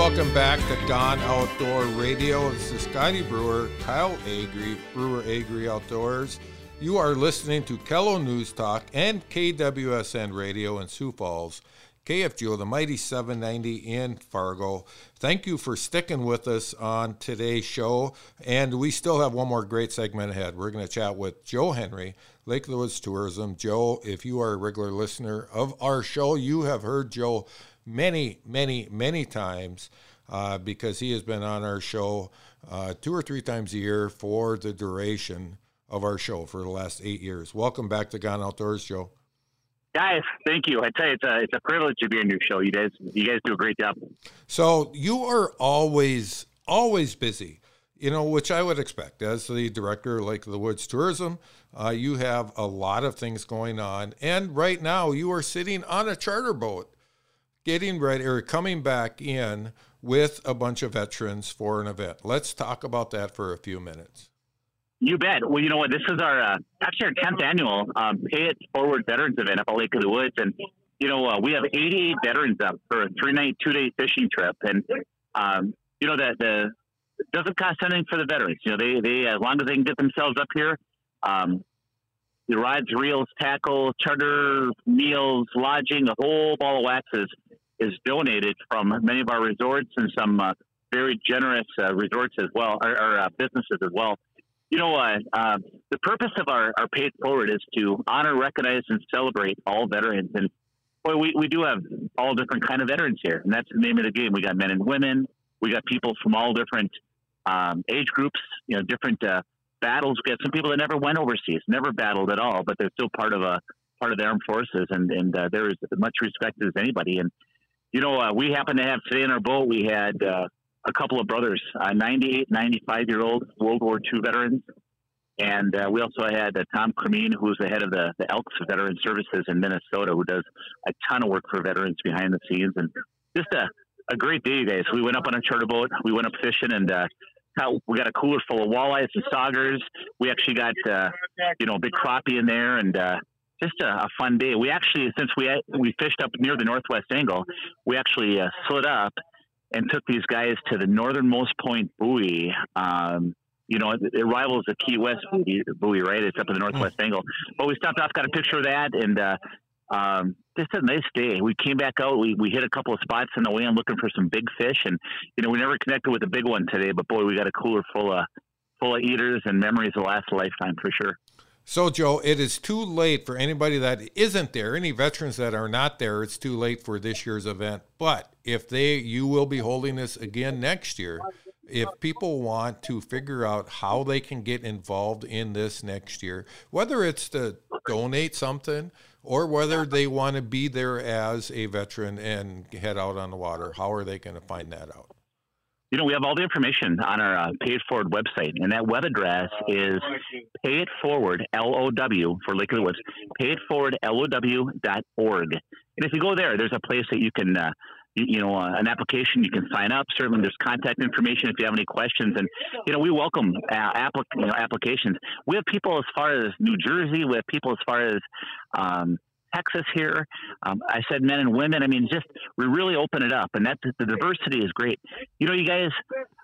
welcome back to Gone Outdoor Radio. This is Scotty Brewer, Kyle Agri, Brewer Agri Outdoors. You are listening to KELO News Talk and KWSN Radio in Sioux Falls, KFGO, the mighty 790 in Fargo. Thank you for sticking with us on today's show. And we still have one more great segment ahead. We're going to chat with Joe Henry, Lake Woods Tourism. Joe, if you are a regular listener of our show, you have heard Joe many, many, many times uh, because he has been on our show uh, two or three times a year for the duration of our show for the last eight years. Welcome back to Gone Outdoors, Joe. Guys, thank you. I tell you, it's a it's a privilege to be on your show. You guys, you guys do a great job. So you are always always busy, you know, which I would expect as the director of Lake of the Woods Tourism. Uh, you have a lot of things going on, and right now you are sitting on a charter boat getting ready or coming back in with a bunch of veterans for an event. Let's talk about that for a few minutes. You bet. Well, you know what? This is our uh, actually our tenth annual um, Pay It Forward Veterans event up at Lake of the Woods, and you know uh, we have 88 veterans up for a three night, two day fishing trip, and um, you know that the doesn't cost anything for the veterans. You know they they as long as they can get themselves up here, um, the rods, reels, tackle, charter, meals, lodging, the whole ball of wax is donated from many of our resorts and some uh, very generous uh, resorts as well, or, or uh, businesses as well. You know, uh, uh, the purpose of our, our Pay It Forward is to honor, recognize, and celebrate all veterans. And boy, we, we do have all different kind of veterans here, and that's the name of the game. We got men and women. We got people from all different um, age groups. You know, different uh, battles. We got some people that never went overseas, never battled at all, but they're still part of a part of the armed forces, and and uh, there is as much respect as anybody. And you know, uh, we happen to have today in our boat, we had uh, a couple of brothers, uh, 98, 95 year old World War II veterans. And uh, we also had uh, Tom Cremine, who's the head of the, the Elks Veteran Services in Minnesota, who does a ton of work for veterans behind the scenes. And just a, a great day, guys. We went up on a charter boat, we went up fishing, and uh, we got a cooler full of walleyes and saugers. We actually got, uh, you know, a big crappie in there, and uh, just a, a, fun day. We actually, since we we fished up near the northwest angle, we actually uh, slid up and took these guys to the northernmost point buoy. Um, you know, it, it, rivals the Key West buoy, right? It's up in the northwest mm. angle. But we stopped off, got a picture of that, and uh, um, just a nice day. We came back out. We, we hit a couple of spots in the way. I'm looking for some big fish, and you know, we never connected with a big one today. But boy, we got a cooler full of full of eaters and memories that last a lifetime for sure. So, Joe, it is too late for anybody that isn't there, any veterans that are not there, it's too late for this year's event. But if they, you will be holding this again next year. If people want to figure out how they can get involved in this next year, whether it's to donate something or whether they want to be there as a veteran and head out on the water, how are they going to find that out? You know, we have all the information on our uh, Pay It Forward website, and that web address is Pay It Forward L O W for Lake of the Woods. Pay It Forward L O W dot org. And if you go there, there's a place that you can, uh, you, you, know, uh, an application you can sign up. Certainly, there's contact information if you have any questions. And you know, we welcome uh, applic- you know, applications. We have people as far as New Jersey. We have people as far as um, Texas here. Um, I said men and women. I mean, just we really open it up, and that the diversity is great. You know, you guys.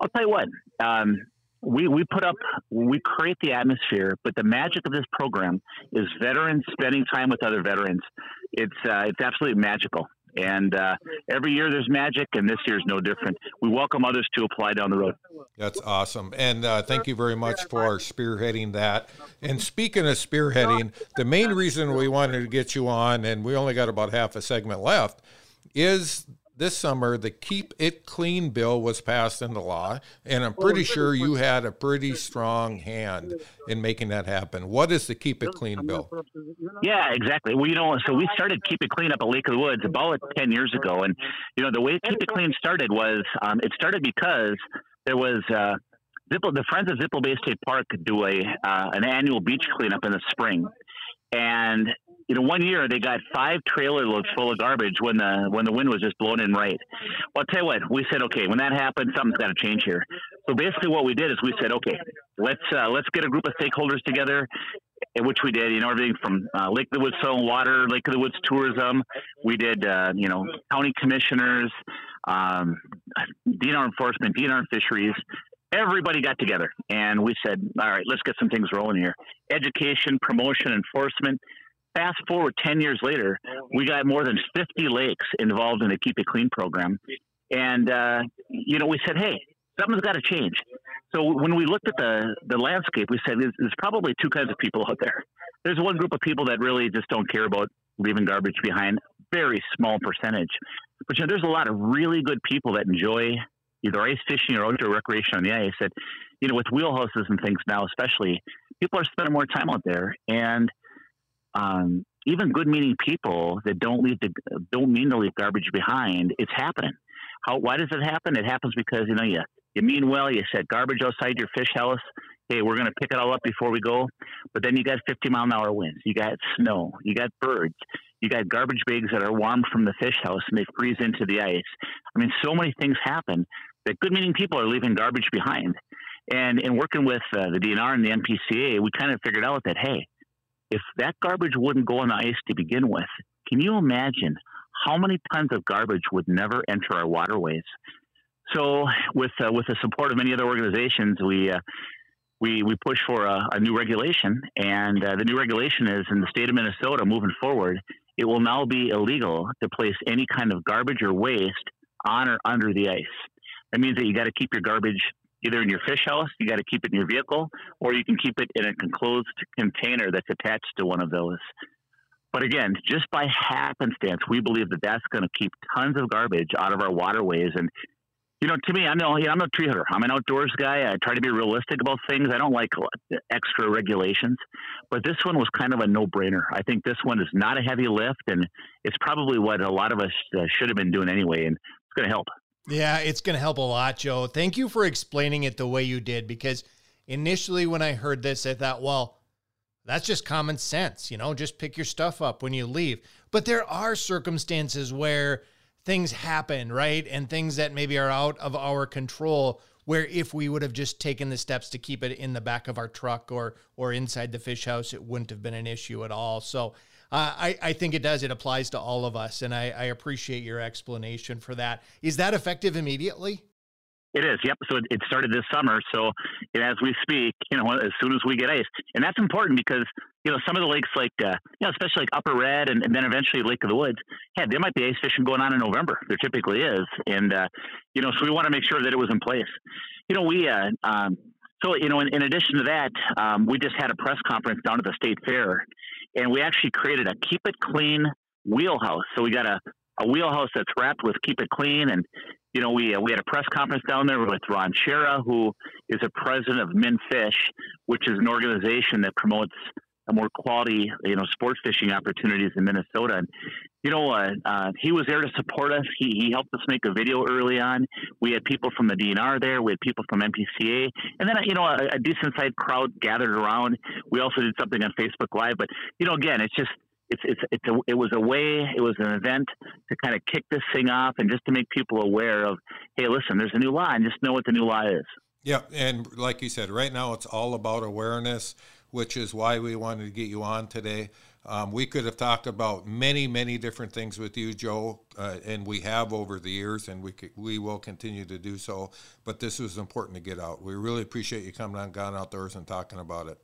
I'll tell you what. Um, we, we put up, we create the atmosphere, but the magic of this program is veterans spending time with other veterans. It's, uh, it's absolutely magical. And uh, every year there's magic, and this year's no different. We welcome others to apply down the road. That's awesome. And uh, thank you very much for spearheading that. And speaking of spearheading, the main reason we wanted to get you on, and we only got about half a segment left, is this summer the Keep It Clean bill was passed into law, and I'm pretty sure you had a pretty strong hand in making that happen. What is the Keep It Clean bill? Yeah, exactly. Well, you know, so we started Keep It Clean up at Lake of the Woods about 10 years ago. And, you know, the way Keep It Clean started was um, it started because there was. Uh, Zippo, the Friends of Zippo Bay State Park do a uh, an annual beach cleanup in the spring, and you know, one year they got five trailer loads full of garbage when the when the wind was just blowing in right. Well, I'll tell you what, we said, okay, when that happened, something's got to change here. So basically, what we did is we said, okay, let's uh, let's get a group of stakeholders together. which we did, you know, everything from uh, Lake of the Woods Soil and Water, Lake of the Woods Tourism. We did, uh, you know, county commissioners, um, DNR enforcement, DNR fisheries. Everybody got together and we said, all right, let's get some things rolling here. Education, promotion, enforcement. Fast forward 10 years later, we got more than 50 lakes involved in the Keep It Clean program. And, uh, you know, we said, hey, something's got to change. So when we looked at the, the landscape, we said there's, there's probably two kinds of people out there. There's one group of people that really just don't care about leaving garbage behind, very small percentage. But you know, there's a lot of really good people that enjoy either ice fishing or outdoor recreation on the ice. That you know, with wheelhouses and things now, especially, people are spending more time out there, and um, even good-meaning people that don't leave the don't mean to leave garbage behind. It's happening. How? Why does it happen? It happens because you know you you mean well. You set garbage outside your fish house. Hey, we're going to pick it all up before we go. But then you got 50 mile an hour winds. You got snow. You got birds. You got garbage bags that are warm from the fish house and they freeze into the ice. I mean, so many things happen that good meaning people are leaving garbage behind. And in working with uh, the DNR and the MPCA, we kind of figured out that, hey, if that garbage wouldn't go on the ice to begin with, can you imagine how many tons of garbage would never enter our waterways? So, with uh, with the support of many other organizations, we uh, we we push for a, a new regulation, and uh, the new regulation is in the state of Minnesota. Moving forward, it will now be illegal to place any kind of garbage or waste on or under the ice. That means that you got to keep your garbage either in your fish house, you got to keep it in your vehicle, or you can keep it in a enclosed container that's attached to one of those. But again, just by happenstance, we believe that that's going to keep tons of garbage out of our waterways. And you know, to me, I'm no, I'm a tree hugger. I'm an outdoors guy. I try to be realistic about things. I don't like extra regulations, but this one was kind of a no-brainer. I think this one is not a heavy lift, and it's probably what a lot of us uh, should have been doing anyway, and it's going to help. Yeah, it's going to help a lot, Joe. Thank you for explaining it the way you did because initially when I heard this, I thought, well, that's just common sense, you know, just pick your stuff up when you leave. But there are circumstances where things happen, right? And things that maybe are out of our control where if we would have just taken the steps to keep it in the back of our truck or or inside the fish house, it wouldn't have been an issue at all. So uh, I, I think it does. It applies to all of us. And I, I appreciate your explanation for that. Is that effective immediately? It is, yep. So it, started this summer. So as we speak, you know, as soon as we get ice, and that's important because you know some of the lakes, like uh, you know, especially like Upper Red, and, and then eventually Lake of the Woods, yeah, there might be ice fishing going on in November. There typically is, and uh, you know, so we want to make sure that it was in place. You know, we uh, um, so you know, in, in addition to that, um, we just had a press conference down at the state fair, and we actually created a keep it clean wheelhouse. So we got a, a wheelhouse that's wrapped with keep it clean, and you know we uh, we had a press conference down there with Ron Schara, who is a president of Min Fish, which is an organization that promotes a more quality, you know, sports fishing opportunities in Minnesota. And, you know, uh, uh, he was there to support us. He, he helped us make a video early on. We had people from the DNR there. We had people from MPCA, and then you know a, a decent sized crowd gathered around. We also did something on Facebook Live. But you know, again, it's just it's it's it's a, it was a way it was an event to kind of kick this thing off and just to make people aware of hey listen there's a new law and just know what the new law is yeah and like you said right now it's all about awareness which is why we wanted to get you on today. Um, we could have talked about many, many different things with you, Joe, uh, and we have over the years, and we could, we will continue to do so. But this was important to get out. We really appreciate you coming on Gone Outdoors and talking about it.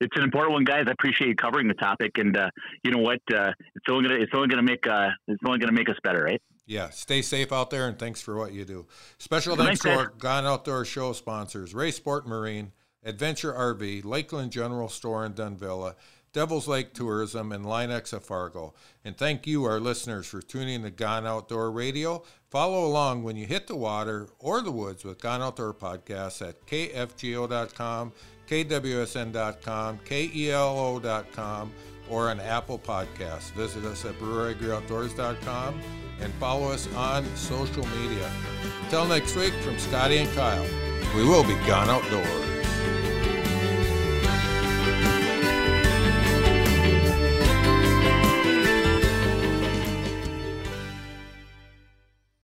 It's an important one, guys. I appreciate you covering the topic, and uh, you know what? Uh, it's only gonna it's only gonna make uh, it's only gonna make us better, right? Yeah. Stay safe out there, and thanks for what you do. Special thanks, thanks to our Gone Outdoors show sponsors: Ray Sport Marine. Adventure RV, Lakeland General Store in Dunvilla, Devil's Lake Tourism, and Line-X of Fargo. And thank you, our listeners, for tuning to Gone Outdoor Radio. Follow along when you hit the water or the woods with Gone Outdoor Podcasts at kfgo.com, kwsn.com, kelo.com, or on Apple Podcasts. Visit us at breweragriOutdoors.com and follow us on social media. Until next week, from Scotty and Kyle, we will be gone outdoors.